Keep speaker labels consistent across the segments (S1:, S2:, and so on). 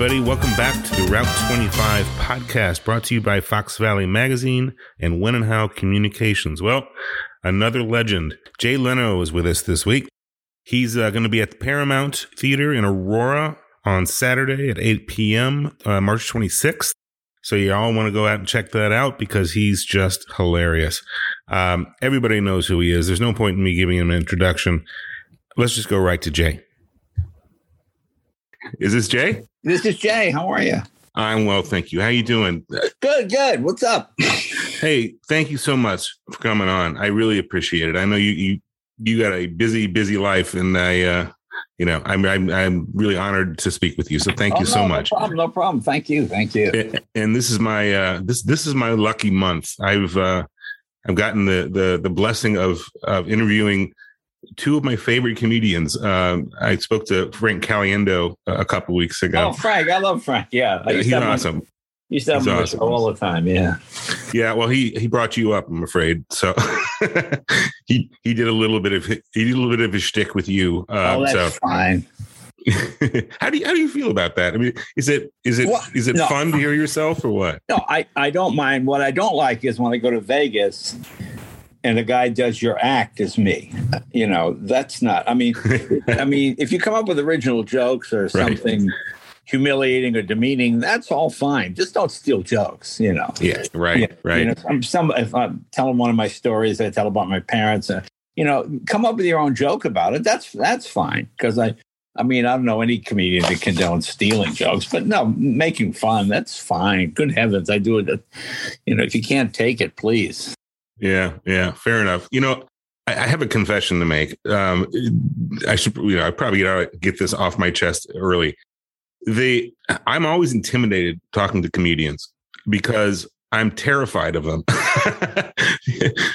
S1: everybody. Welcome back to the Route 25 podcast brought to you by Fox Valley Magazine and When and How Communications. Well, another legend. Jay Leno is with us this week. He's uh, going to be at the Paramount Theater in Aurora on Saturday at 8 p.m., uh, March 26th. So you all want to go out and check that out because he's just hilarious. Um, everybody knows who he is. There's no point in me giving him an introduction. Let's just go right to Jay. Is this Jay?
S2: This is Jay. How are you?
S1: I'm well, thank you. How you doing?
S2: Good, good. What's up?
S1: hey, thank you so much for coming on. I really appreciate it. I know you you you got a busy, busy life, and I, uh, you know, I'm I'm I'm really honored to speak with you. So thank
S2: oh,
S1: you so
S2: no,
S1: much.
S2: No problem. No problem. Thank you. Thank you.
S1: And, and this is my uh, this this is my lucky month. I've uh, I've gotten the the the blessing of of interviewing two of my favorite comedians. Um, I spoke to Frank Caliendo a couple weeks ago.
S2: Oh, Frank, I love Frank. Yeah,
S1: he's
S2: to have him-
S1: awesome.
S2: to have
S1: He's
S2: him on the
S1: awesome.
S2: all the time. Yeah.
S1: Yeah, well, he he brought you up. I'm afraid. So he he did a little bit of he did a little bit of his shtick with you.
S2: oh,
S1: Um,
S2: that's
S1: so
S2: fine.
S1: how do you how do you feel about that? I mean, is it is it is
S2: Well,
S1: it
S2: no.
S1: fun to hear yourself or what?
S2: No, I, I don't mind. What I don't like is when I go to Vegas and the guy does your act as me. You know, that's not. I mean, I mean, if you come up with original jokes or something humiliating or demeaning, that's all fine. Just don't steal jokes. You know.
S1: Yeah, right,
S2: Yeah,
S1: right.
S2: You know, I'm some if I'm telling one of my stories, I tell about my parents. Uh, you know, come up with your own joke about it. That's that's fine because I. I mean, I don't know any comedian that condones stealing jokes, but no, making fun, that's fine. Good heavens, I do it. You know, if you can't take it, please.
S1: Yeah, yeah, fair enough. You know, I, I have a confession to make. Um, I should, you know, I probably to get this off my chest early. They, I'm always intimidated talking to comedians because I'm terrified of them.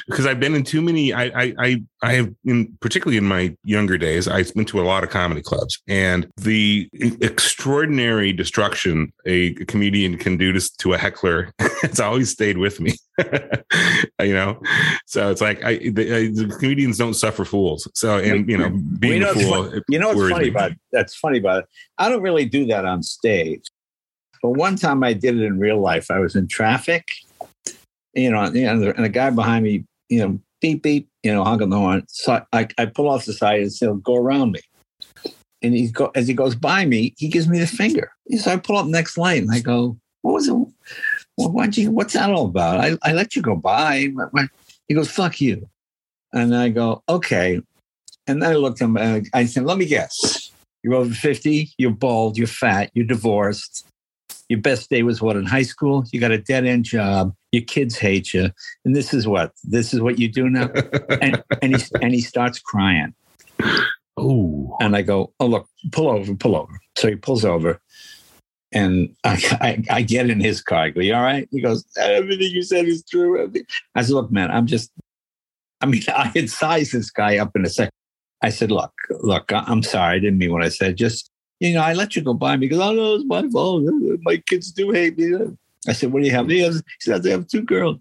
S1: because I've been in too many. I, I, I, I have, in particularly in my younger days, I've been to a lot of comedy clubs, and the extraordinary destruction a comedian can do to, to a heckler, it's always stayed with me. you know, so it's like I, the, the comedians don't suffer fools. So, and you know, being
S2: you know
S1: a fool,
S2: You know what's
S1: worries
S2: funny
S1: me.
S2: about that's funny about it? I don't really do that on stage. But one time I did it in real life. I was in traffic, you know, and the, guy behind me, you know, beep beep, you know, honking the horn. So I, I pull off the side and said, "Go around me." And he go as he goes by me, he gives me the finger. So I pull up next lane. I go, "What was it? Well, why'd you? What's that all about? I, I let you go by." What- what-" He goes, "Fuck you," and I go, "Okay." And then I looked at him and I said, let me guess. You're over 50, you're bald, you're fat, you're divorced. Your best day was what in high school? You got a dead end job, your kids hate you. And this is what? This is what you do now? and, and, he, and he starts crying.
S1: Oh,
S2: And I go, oh, look, pull over, pull over. So he pulls over. And I, I, I get in his car. I go, you all right? He goes, everything you said is true. Everything." I said, look, man, I'm just, I mean, I had sized this guy up in a second. I said, look, look, I'm sorry. I didn't mean what I said. Just, you know, I let you go by me because, oh, no, it's my fault. My kids do hate me. I said, what do you have? He, has, he said, they have two girls.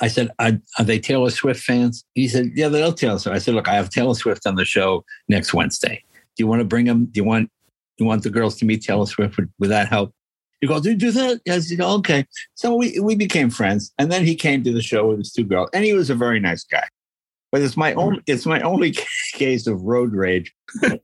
S2: I said, are, are they Taylor Swift fans? He said, yeah, they're Taylor Swift. I said, look, I have Taylor Swift on the show next Wednesday. Do you want to bring them? Do you want you want the girls to meet Taylor Swift? Would, would that help? He goes, do you do that? I said, okay. So we, we became friends. And then he came to the show with his two girls. And he was a very nice guy. But it's my mm-hmm. own it's my only case of road rage.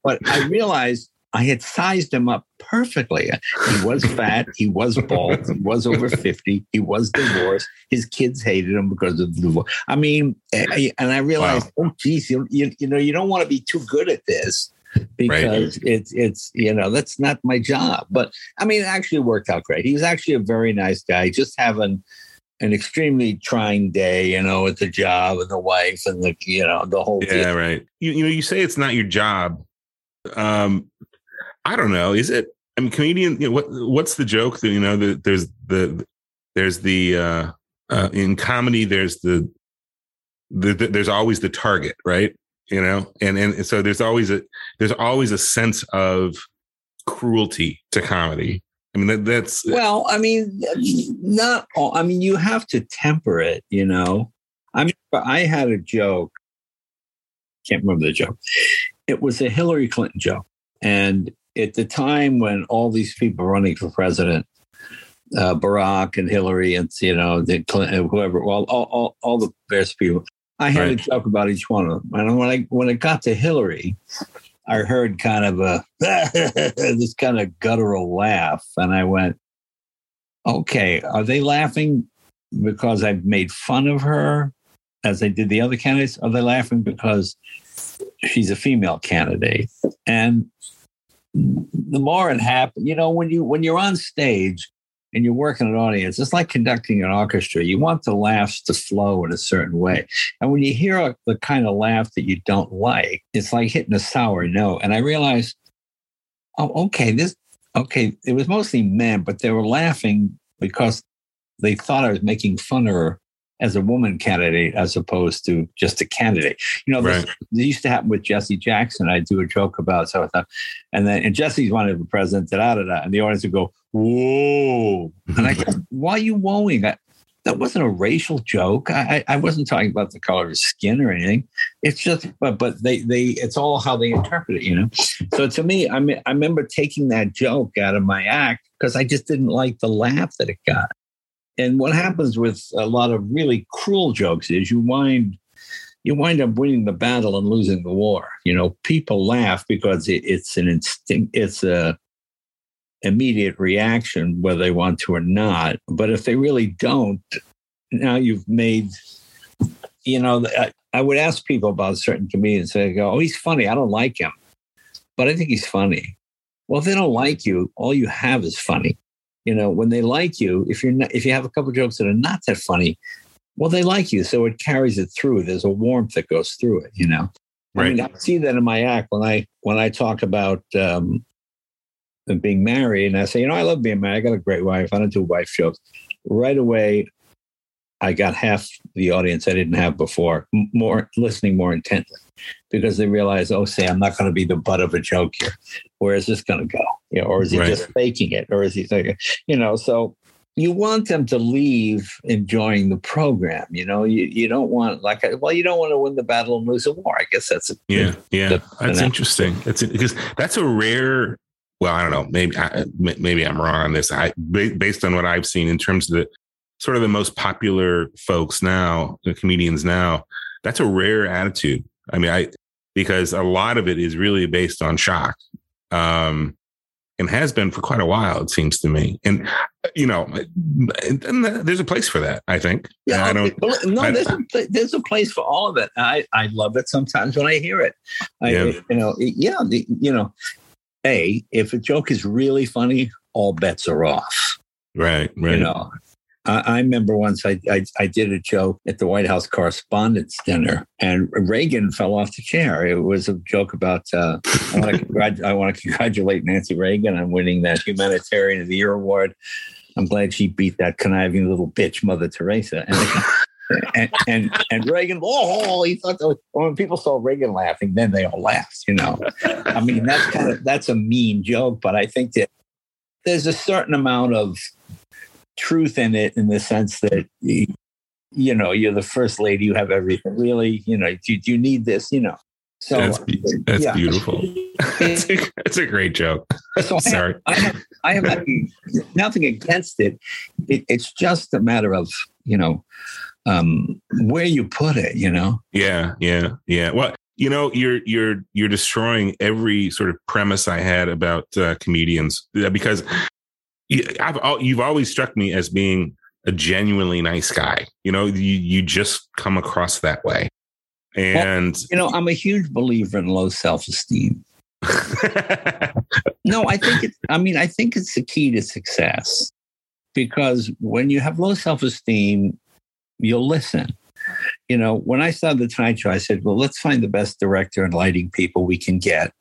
S2: But I realized I had sized him up perfectly. He was fat, he was bald, he was over 50, he was divorced. His kids hated him because of the divorce. I mean, and I realized, oh geez, you, you, you know, you don't want to be too good at this because it's it's you know that's not my job. But I mean, it actually worked out great. He was actually a very nice guy, just having an extremely trying day, you know, with the job and the wife and the you know the whole
S1: yeah, right. You, you know, you say it's not your job. Um, I don't know. Is it? I mean, comedian. You know, what what's the joke? That you know, that there's the there's the uh, uh, in comedy. There's the, the, the there's always the target, right? You know, and and so there's always a there's always a sense of cruelty to comedy. I mean, that, that's
S2: Well, I mean, not all. I mean, you have to temper it, you know. I mean, I had a joke. Can't remember the joke. It was a Hillary Clinton joke, and at the time when all these people running for president, uh, Barack and Hillary and you know the Clinton, whoever, well, all, all, all the various people. I had right. a joke about each one of them, and when I when it got to Hillary, I heard kind of a this kind of guttural laugh, and I went, "Okay, are they laughing because I've made fun of her, as I did the other candidates? Are they laughing because she's a female candidate?" And the more it happened, you know, when you when you're on stage, and you're working an audience, it's like conducting an orchestra. You want the laughs to flow in a certain way. And when you hear a, the kind of laugh that you don't like, it's like hitting a sour note. And I realized, oh, okay, this, okay, it was mostly men, but they were laughing because they thought I was making fun of her as a woman candidate as opposed to just a candidate. You know, right. this, this, used to happen with Jesse Jackson. I do a joke about so I thought, and then and Jesse's wanted to be president, da da da, and the audience would go, "Whoa!" And I go, "Why are you wooing?" I, that wasn't a racial joke. I, I wasn't talking about the color of his skin or anything. It's just, but but they they it's all how they interpret it, you know. So to me, I mean, I remember taking that joke out of my act because I just didn't like the laugh that it got. And what happens with a lot of really cruel jokes is you wind you wind up winning the battle and losing the war. You know, people laugh because it, it's an instinct, it's a immediate reaction, whether they want to or not. But if they really don't, now you've made, you know, I, I would ask people about certain comedians. They go, "Oh, he's funny. I don't like him, but I think he's funny." Well, if they don't like you, all you have is funny you know when they like you if you're not if you have a couple jokes that are not that funny well they like you. So it carries it through. There's a warmth that goes through it you know? Right. i mean i see that in my act when i when i talk about um being married and i say you know i love being married. I got a great wife. I don't do wife jokes. Right away i got half the audience i didn't have before more listening more intently because they realize, oh, say, I'm not going to be the butt of a joke here. Where is this going to go? You know, or is he right. just faking it? Or is he thinking, you know, so you want them to leave enjoying the program. You know, you, you don't want like well, you don't want to win the battle and lose a war. I guess that's a,
S1: yeah, yeah. The, that's the interesting. That's because that's a rare. Well, I don't know. Maybe I, maybe I'm wrong on this. I based on what I've seen in terms of the sort of the most popular folks now, the comedians now. That's a rare attitude I mean, I because a lot of it is really based on shock. Um, and has been for quite a while, it seems to me. And you know, and, there's a place for that. I think.
S2: Yeah,
S1: I
S2: don't. No, I, there's a, there's a place for all of it. I I love it sometimes when I hear it. I, yeah. You know, yeah, the, you know, a if a joke is really funny, all bets are off.
S1: Right, right. You know,
S2: I, I remember once I, I, I did a joke at the White House Correspondents' Dinner, and Reagan fell off the chair. It was a joke about uh, I want I want to congratulate Nancy Reagan on winning that Humanitarian of the Year award. I'm glad she beat that conniving little bitch, Mother Teresa. And, and, and, and Reagan, oh, he thought that was, when people saw Reagan laughing, then they all laughed. You know, I mean, that's kind of that's a mean joke, but I think that there's a certain amount of truth in it in the sense that you, know you're the first lady you have everything. Really? You know do, do you need this? You know.
S1: So that's, that's yeah. beautiful. It's, a, it's a great joke. So sorry.
S2: i have, I have, I have nothing against it. it it's just a matter of you know um where you put it you know?
S1: Yeah yeah yeah. Well you know you're you're you're destroying every sort of premise i had about uh, comedians because I've you've always struck me as being a genuinely nice guy. You know, you you just come across that way. And well,
S2: you know, I'm a huge believer in low self-esteem. no, I think it's I mean, I think it's the key to success. Because when you have low self-esteem, you'll listen. You know, when I started the Tonight Show, I said, well, let's find the best director and lighting people we can get.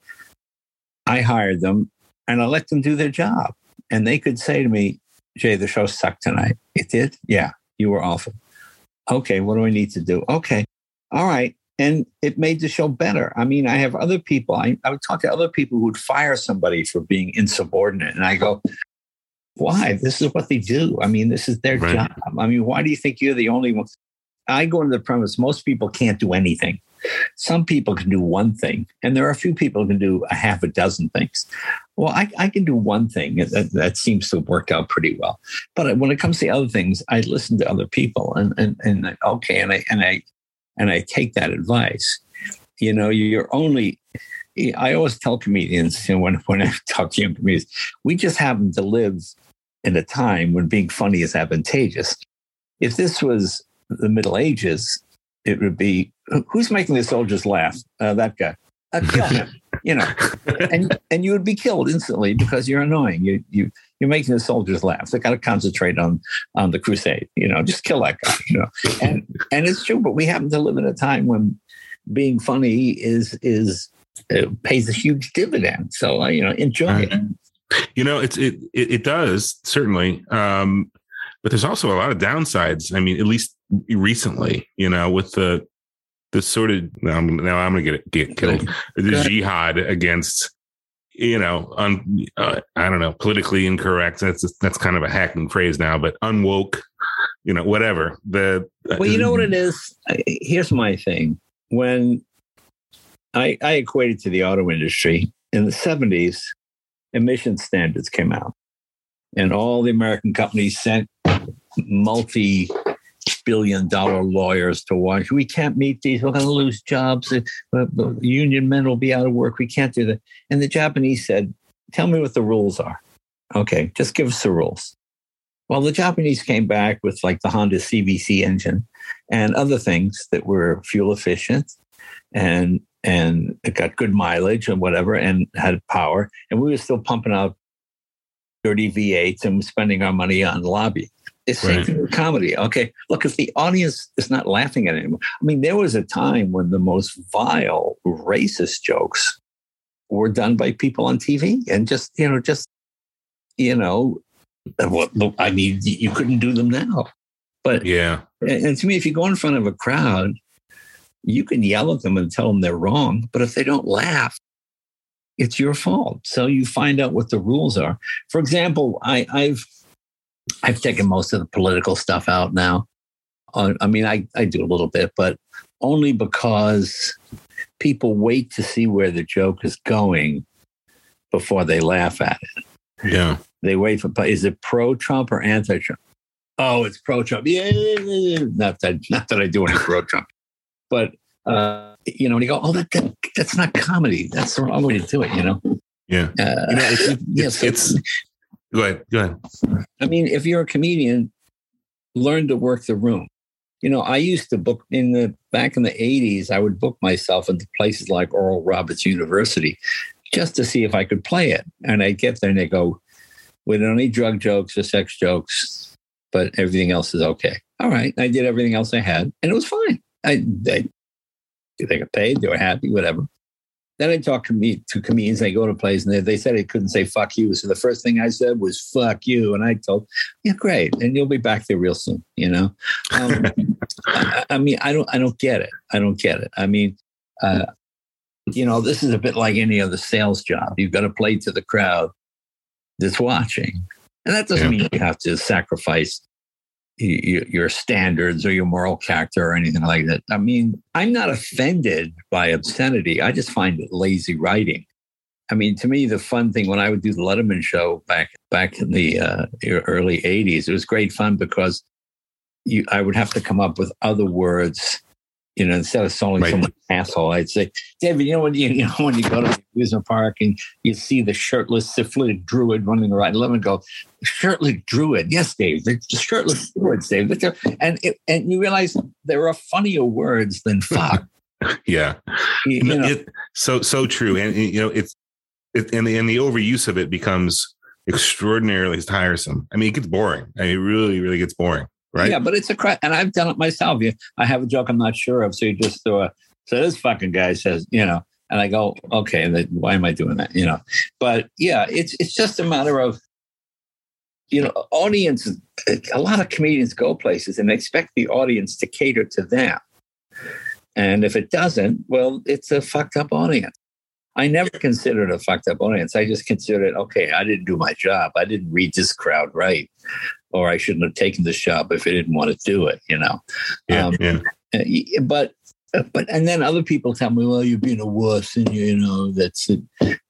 S2: I hired them and I let them do their job and they could say to me, Jay, the show sucked tonight. It did? Yeah, you were awful. Okay, what do I need to do? Okay, all right. And it made the show better. I mean, I have other people, I, I would talk to other people who would fire somebody for being insubordinate. And I go, why? This is what they do. I mean, this is their right. job. I mean, why do you think you're the only one? I go into the premise most people can't do anything. Some people can do one thing, and there are a few people who can do a half a dozen things. Well, I, I can do one thing that, that seems to have worked out pretty well. But when it comes to other things, I listen to other people, and and and okay, and I and I and I take that advice. You know, you're only. I always tell comedians, you know, when when I talk to young comedians, we just happen to live in a time when being funny is advantageous. If this was the Middle Ages, it would be who's making the soldiers laugh? Uh, that guy. Uh, kill him. you know, and and you would be killed instantly because you're annoying. You you you're making the soldiers laugh. They got to concentrate on on the crusade. You know, just kill that guy. You know, and and it's true. But we happen to live in a time when being funny is is uh, pays a huge dividend. So uh, you know, enjoy it.
S1: You know, it's it it, it does certainly. Um, but there's also a lot of downsides. I mean, at least recently, you know, with the the sort of now I'm, now I'm gonna get get killed. The jihad against you know, un, uh, I don't know, politically incorrect. That's that's kind of a hacking phrase now, but unwoke, you know, whatever. The
S2: uh, well, you know what it is. Here's my thing. When I I equated to the auto industry in the '70s, emission standards came out, and all the American companies sent multi billion dollar lawyers to watch. We can't meet these. We're going to lose jobs. The union men will be out of work. We can't do that. And the Japanese said, Tell me what the rules are. Okay, just give us the rules. Well, the Japanese came back with like the Honda CVCC engine and other things that were fuel efficient and and it got good mileage and whatever and had power. And we were still pumping out dirty V8s and spending our money on lobby. It's same right. thing with comedy. Okay, look, if the audience is not laughing at it anymore, I mean, there was a time when the most vile, racist jokes were done by people on TV, and just you know, just you know, uh, what I mean, you couldn't do them now. But
S1: yeah,
S2: and to me, if you go in front of a crowd, you can yell at them and tell them they're wrong. But if they don't laugh, it's your fault. So you find out what the rules are. For example, I, I've I've taken most of the political stuff out now. I mean, I, I do a little bit, but only because people wait to see where the joke is going before they laugh at it.
S1: Yeah.
S2: They wait for, is it pro Trump or anti Trump? Oh, it's pro Trump. Yeah, Not that, not that I do any pro Trump, but, uh, you know, and you go, oh, that, that, that's not comedy. That's the wrong way to do it, you know?
S1: Yeah. Uh, you know, it's, it's, yes, it's, Go ahead. Go ahead.
S2: I mean, if you're a comedian, learn to work the room. You know, I used to book in the back in the 80s, I would book myself into places like Oral Roberts University just to see if I could play it. And I get there and they go, we don't need drug jokes or sex jokes, but everything else is okay. All right. I did everything else I had and it was fine. I, they, they got paid, they were happy, whatever. Then I talk to, to comedians. I go to plays, and they, they said I couldn't say "fuck you." So the first thing I said was "fuck you," and I told, "Yeah, great," and you'll be back there real soon. You know, um, I, I, mean, I don't, I don't get it. I don't get it. I mean, uh, you know, this is a bit like any other sales job. You've got to play to the crowd that's watching, and that doesn't yeah. mean you have to sacrifice your standards or your moral character or anything like that. I mean, I'm not offended by obscenity. I just find it lazy writing. I mean, to me, the fun thing when I would do the Letterman show back back in the uh, early '80s, it was great fun because you, I would have to come up with other words you know, instead of calling right. someone asshole, I'd say, David, you know when you, you know when you go to the amusement park and you see the shirtless syphilitic druid running around, let me go, shirtless druid, yes, Dave, the shirtless druid, Dave, and it, and you realize there are funnier words than fuck.
S1: yeah, you, you know. it, so so true, and you know it's it, and the and the overuse of it becomes extraordinarily tiresome. I mean, it gets boring. I mean, it really really gets boring right?
S2: Yeah, but it's a crap, and I've done it myself. I have a joke I'm not sure of, so you just throw a. So this fucking guy says, you know, and I go, okay, then why am I doing that? You know, but yeah, it's it's just a matter of, you know, audience. A lot of comedians go places and expect the audience to cater to them, and if it doesn't, well, it's a fucked up audience. I never considered a fucked up audience. I just considered, okay, I didn't do my job. I didn't read this crowd right or I shouldn't have taken this job if I didn't want to do it, you know.
S1: Yeah, um, yeah.
S2: Uh, but but and then other people tell me, well, you're being a wuss, and you know that's it.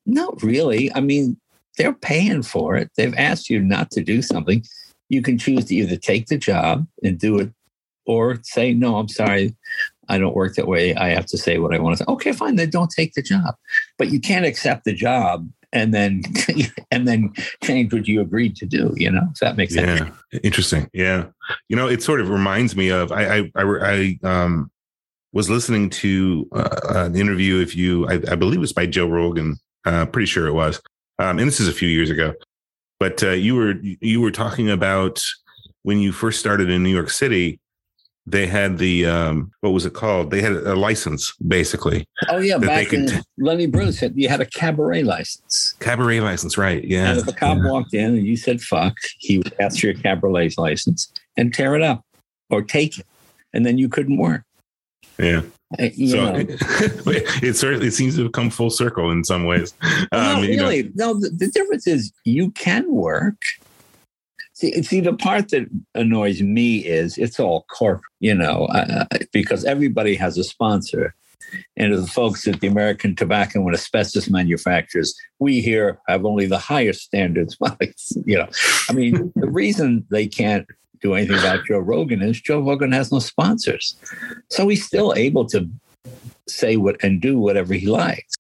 S2: Not really. I mean, they're paying for it. They've asked you not to do something. You can choose to either take the job and do it, or say, no, I'm sorry, I don't work that way. I have to say what I want to say. Okay, fine. Then don't take the job. But you can't accept the job and then and then change what you agreed to do. You know, if that makes sense.
S1: Yeah, interesting. Yeah, you know, it sort of reminds me of I I I, I um was listening to uh, an interview. If you, I, I believe was by Joe Rogan. Uh, pretty sure it was. Um, and this is a few years ago. But uh, you were you were talking about when you first started in New York City they had the um, what was it called? They had a license basically.
S2: Oh yeah, back in t- Lenny Bruce had you had a cabaret license.
S1: Cabaret license, right? Yeah.
S2: And if a cop
S1: yeah.
S2: walked in and you said "fuck," he would ask for your cabaret license and tear it up or take it, and then you couldn't work.
S1: Yeah.
S2: Uh,
S1: so it, it certainly seems to have come full circle in some ways. Um,
S2: not
S1: you know,
S2: really. no, the, the difference is you can work. See, see, the part that annoys me is it's all corporate, you know, uh, because everybody has a sponsor. And the folks at the American Tobacco and Asbestos Manufacturers, we here have only the highest standards. You know, I mean, the reason they can't do anything about Joe Rogan is Joe Rogan has no sponsors. So he's still able to say what and do whatever he likes.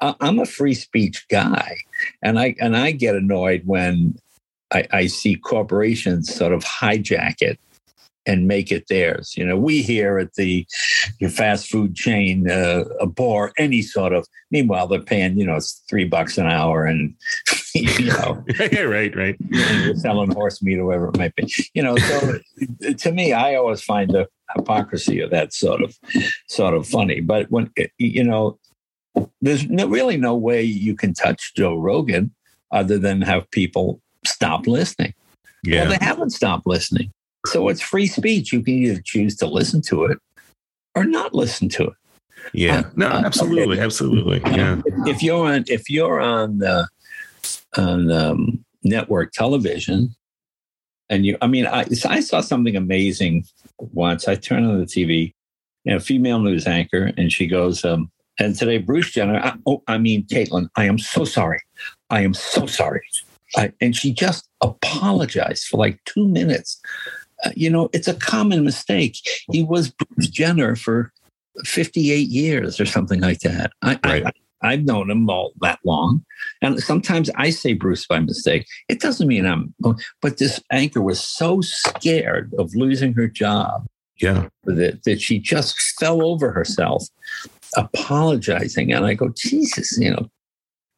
S2: I- I'm a free speech guy, and I and I get annoyed when I, I see corporations sort of hijack it and make it theirs. You know, we here at the your fast food chain, uh, a bar, any sort of. Meanwhile, they're paying you know it's three bucks an hour, and you know
S1: yeah, right, right.
S2: and you're selling horse meat or whatever it might be. You know, so to me, I always find the hypocrisy of that sort of sort of funny. But when you know, there's no, really no way you can touch Joe Rogan other than have people stop listening.
S1: Yeah,
S2: Well, they haven't stopped listening. So it's free speech. You can either choose to listen to it or not listen to it.
S1: yeah. No,
S2: Uh,
S1: absolutely, absolutely. Yeah,
S2: If you're on, if you're on uh, on um, network television, and you, I mean, I, I saw something amazing once. I turned on the TV, and a female news anchor, and she goes, um, "And today, Bruce Jenner. I, oh, I mean, Caitlyn. I am so sorry. I am so sorry." I, and she just apologized for like two minutes. Uh, you know, it's a common mistake. He was Bruce Jenner for 58 years or something like that. I,
S1: Right.
S2: I, I've known him all that long. And sometimes I say Bruce by mistake. It doesn't mean I'm, but this anchor was so scared of losing her job
S1: yeah,
S2: that, that she just fell over herself apologizing. And I go, Jesus, you know,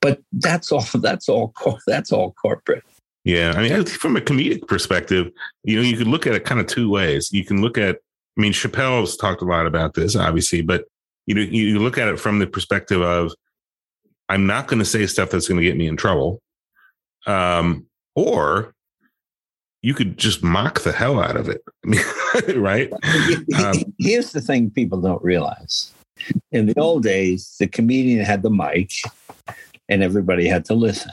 S2: but that's all, that's all, that's all corporate.
S1: yeah. I mean, from a comedic perspective, you know, you could look at it kind of two ways. You can look at, I mean, Chappelle's talked a lot about this, obviously, but you know, you look at it from the perspective of, I'm not going to say stuff that's going to get me in trouble, um, or you could just mock the hell out of it, I mean, right? Um,
S2: Here's the thing people don't realize. In the old days, the comedian had the mic and everybody had to listen.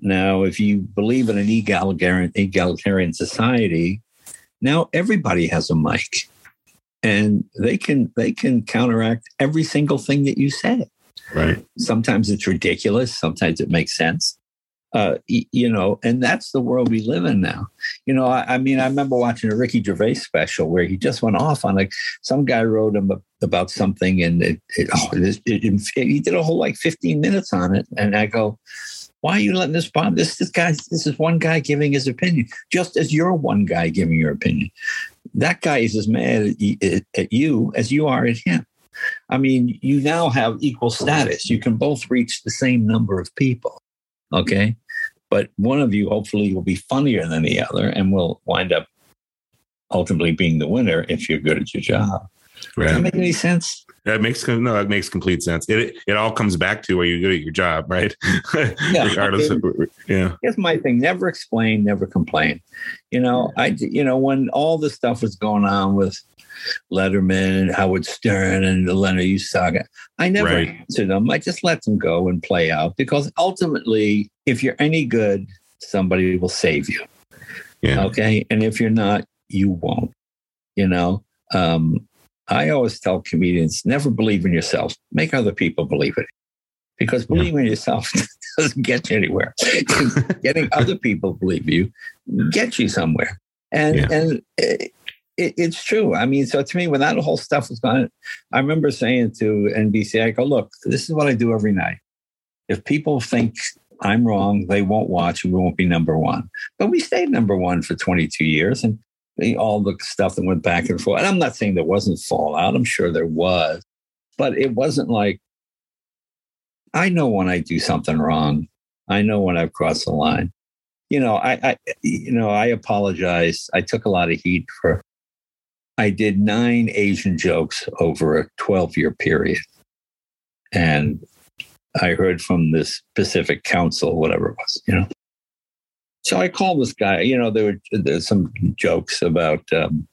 S2: Now, if you believe in an egalitarian, egalitarian society, now everybody has a mic and they can they can counteract every single thing that you say.
S1: Right.
S2: Sometimes it's ridiculous, sometimes it makes sense. Uh, you know, and that's the world we live in now. You know, I, I mean, I remember watching a Ricky Gervais special where he just went off on like some guy wrote him about something, and it, it, oh, it, it- he did a whole like 15 minutes on it, and I go, why are you letting this bomb? This this guy, this is one guy giving his opinion, just as you're one guy giving your opinion. That guy is as mad at, at you as you are at him. I mean, you now have equal status. You can both reach the same number of people. Okay. But one of you hopefully will be funnier than the other and will wind up ultimately being the winner if you're good at your job. Does that
S1: Right.
S2: make any sense?
S1: That makes no, that makes complete sense. It it all comes back to where you're good at your job, right? Regardless of yeah.
S2: Here's my thing: never explain, never complain. You know, I you know when all this stuff was going on with Letterman, Howard Stern, and the Leonard Hughes saga, I never
S1: Right.
S2: answered them. I just let them go and play out because ultimately, if you're any good, somebody will save you.
S1: Yeah.
S2: Okay, and if you're not, you won't. You know. Um, I always tell comedians never believe in yourself, make other people believe it. Because believing in yourself doesn't get you anywhere. Getting other people believe you gets you somewhere. And yeah. and it, it, it's true. I mean, so to me, when that whole stuff was going, I remember saying to NBC, I go, look, this is what I do every night. If people think I'm wrong, they won't watch, we won't be number one. But we stayed number one for 22 years. And all the stuff that went back and forth. And I'm not saying there wasn't fallout. I'm sure there was, but it wasn't like I know when I do something wrong. I know when I've crossed the line. You know, I, I you know, I apologize. I took a lot of heat for I did nine Asian jokes over a 12 year period. And I heard from this Pacific Council, whatever it was, you know. So I called this guy. You know, there were there's some jokes about um,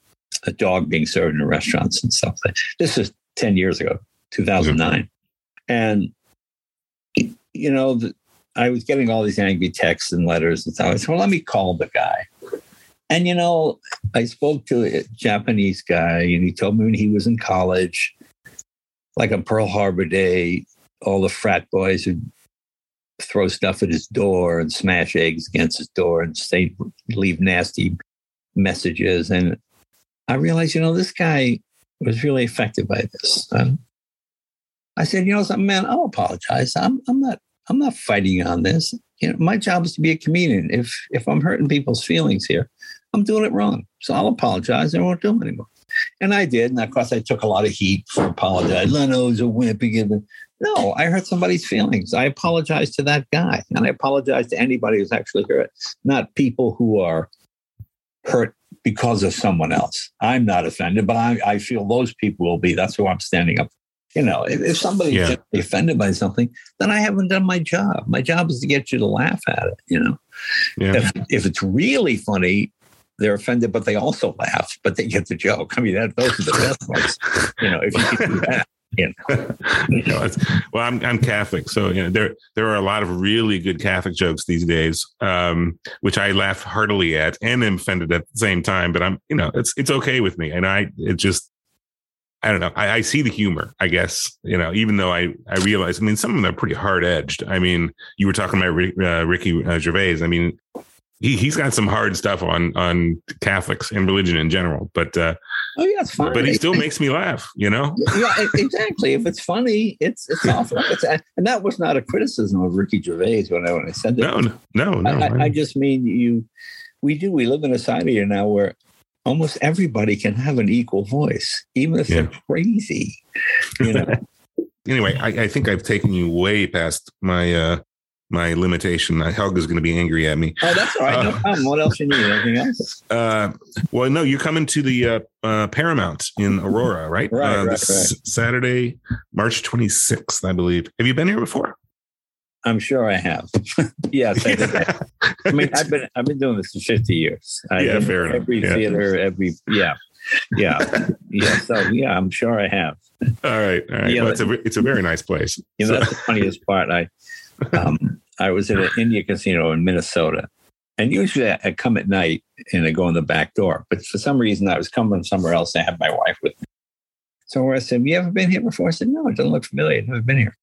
S2: a dog being served in restaurants and stuff. This was ten years ago, 2009, mm-hmm. and you know, the, I was getting all these angry texts and letters and stuff. I said, "Well, let me call the guy." And you know, I spoke to a Japanese guy, and he told me when he was in college, like on Pearl Harbor Day, all the frat boys would throw stuff at his door and smash eggs against his door and say leave nasty messages. And I realized, you know, this guy was really affected by this. Um, I said, you know something, man, I'll apologize. I'm I'm not I'm not fighting on this. You know, my job is to be a comedian. If if I'm hurting people's feelings here, I'm doing it wrong. So I'll apologize and I won't do it anymore. And I did. And of course I took a lot of heat for apologizing. Leno's a wimp. No, I hurt somebody's feelings. I apologize to that guy. And I apologize to anybody who's actually hurt, not people who are hurt because of someone else. I'm not offended, but I, I feel those people will be. That's who I'm standing up. You know, if, if somebody's yeah. offended by something, then I haven't done my job. My job is to get you to laugh at it. You know, yeah. if, if it's really funny, they're offended, but they also laugh, but they get the joke. I mean, that, those are the best ones. You know, if you can do that. You know. you
S1: know well, I'm I'm Catholic, so you know there there are a lot of really good Catholic jokes these days, um, which I laugh heartily at and am offended at the same time. But I'm you know it's it's okay with me, and I it just I don't know. I, I, see the humor, I guess, you know, even though I, I realize, I mean, some of them are pretty hard edged. I mean, you were talking about uh, Ricky uh, Gervais. I mean, he he's got some hard stuff on on Catholics and religion in general, but uh,
S2: oh yeah, it's fine.
S1: But he still makes me laugh, you know.
S2: yeah, exactly. If it's funny, it's it's awful. It's, and that was not a criticism of Ricky Gervais when I when I said that.
S1: No, no, no.
S2: I, I, I just mean you. We do. We live in a society now where almost everybody can have an equal voice, even if yeah. they're crazy. You know.
S1: anyway, I, I, think I've taken you way past my uh, my limitation. Helga's going to be angry at me.
S2: Oh, that's all right. Uh, no problem. What else you need? Anything else?
S1: Uh, well, no, you're coming to the uh, uh, Paramount in Aurora, right?
S2: Right, uh, right, right.
S1: Saturday, March 26th, I believe. Have you been here before?
S2: I'm sure I have. yes, I, I, mean, I've been I've been doing this for 50 years.
S1: I yeah, fair enough.
S2: Every
S1: yeah.
S2: theater, every yeah, yeah, yeah. So yeah, I'm sure I have.
S1: All right, all right. Yeah, well, it's a it's a very nice place.
S2: You know, so. that's the funniest part. I um, I was at an India casino in Minnesota. And usually I come at night and I go in the back door. But for some reason, I was coming somewhere else. I had my wife with me. So I said, You ever been here before? I said, No, it doesn't look familiar. I've never been here.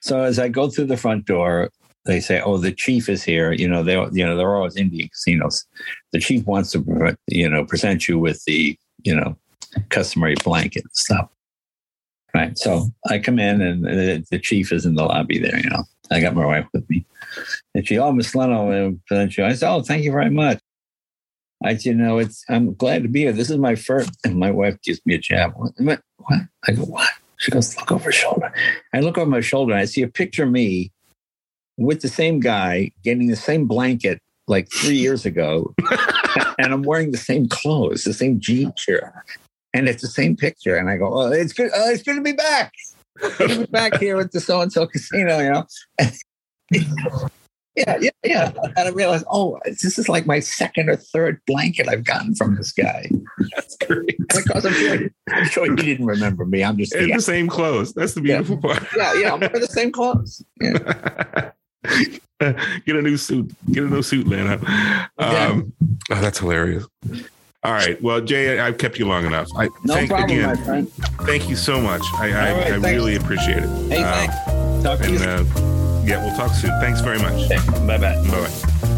S2: So as I go through the front door, they say, "Oh, the chief is here." You know, they you know they're always Indian casinos. The chief wants to you know present you with the you know customary blanket and stuff. Right. So I come in and the, the chief is in the lobby there. You know, I got my wife with me. And she, oh, Miss Leno, And she, I said, oh, thank you very much. I said, you know, it's, I'm glad to be here. This is my first. And my wife gives me a jab. What? I go, what? She goes, look over her shoulder. I look over my shoulder and I see a picture of me with the same guy getting the same blanket like three years ago. and I'm wearing the same clothes, the same jean shirt. And it's the same picture. And I go, oh, it's good. Oh, it's good to be back back here at the so and so casino, you know. yeah, yeah, yeah. And I realized, oh, this is like my second or third blanket I've gotten from this guy.
S1: That's great.
S2: Because I'm sure, I'm sure he didn't remember me. I'm just
S1: in the same clothes. That's the beautiful
S2: yeah.
S1: part.
S2: yeah, yeah. I'm wearing the same clothes.
S1: Yeah. Get a new suit. Get a new suit, Lana. Um, oh, that's hilarious. All right. Well, Jay, I've kept you long enough. I
S2: No
S1: thank,
S2: problem,
S1: again,
S2: my friend.
S1: Thank you so much. I, I,
S2: right,
S1: I really appreciate it.
S2: Hey,
S1: Uh,
S2: thanks. Talk to you
S1: and uh, yeah, we'll talk soon. Thanks very much.
S2: Bye bye.
S1: Bye bye.